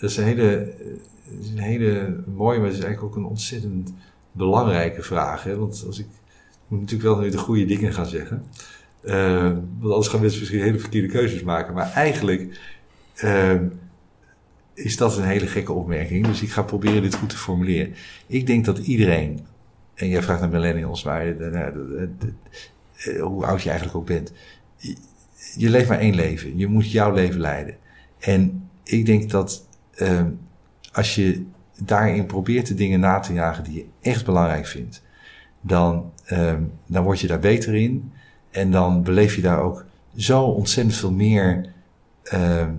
dat is een hele, dat is een hele mooie, maar het is eigenlijk ook een ontzettend belangrijke vraag. Hè? Want als ik, ik moet natuurlijk wel nu de goede dingen gaan zeggen. Uh, want anders gaan mensen misschien hele verkeerde keuzes maken. Maar eigenlijk uh, is dat een hele gekke opmerking. Dus ik ga proberen dit goed te formuleren. Ik denk dat iedereen, en jij vraagt naar millennials, maar uh, hoe oud je eigenlijk ook bent. Je leeft maar één leven. Je moet jouw leven leiden. En ik denk dat ehm, als je daarin probeert de dingen na te jagen die je echt belangrijk vindt, dan, ehm, dan word je daar beter in. En dan beleef je daar ook zo ontzettend veel meer ehm,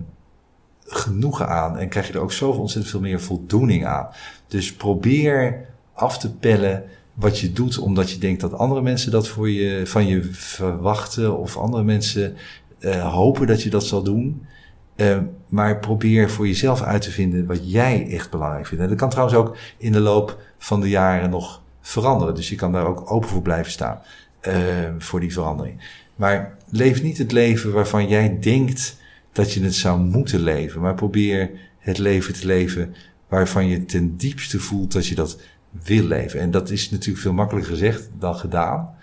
genoegen aan. En krijg je er ook zoveel ontzettend veel meer voldoening aan. Dus probeer af te pellen wat je doet omdat je denkt dat andere mensen dat voor je, van je verwachten. Of andere mensen uh, hopen dat je dat zal doen. Uh, maar probeer voor jezelf uit te vinden wat jij echt belangrijk vindt. En dat kan trouwens ook in de loop van de jaren nog veranderen. Dus je kan daar ook open voor blijven staan. Uh, voor die verandering. Maar leef niet het leven waarvan jij denkt dat je het zou moeten leven. Maar probeer het leven te leven waarvan je ten diepste voelt dat je dat wil leven. En dat is natuurlijk veel makkelijker gezegd dan gedaan.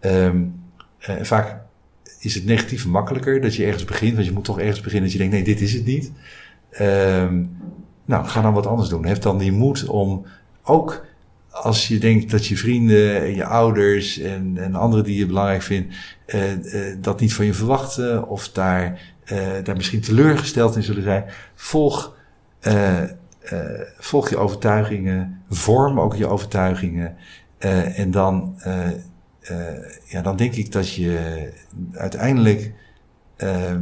Um, uh, vaak is het negatieve makkelijker dat je ergens begint, want je moet toch ergens beginnen dat je denkt, nee, dit is het niet. Um, nou, ga dan wat anders doen. Heb dan die moed om ook als je denkt dat je vrienden en je ouders en, en anderen die je belangrijk vindt, uh, uh, dat niet van je verwachten of daar, uh, daar misschien teleurgesteld in zullen zijn, volg, volg je overtuigingen, vorm ook je overtuigingen en dan ja, dan denk ik dat je uiteindelijk, uh,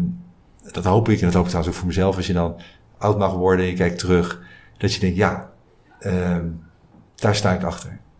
dat hoop ik en dat hoop ik trouwens ook voor mezelf, als je dan oud mag worden en je kijkt terug, dat je denkt, ja, uh, daar sta ik achter.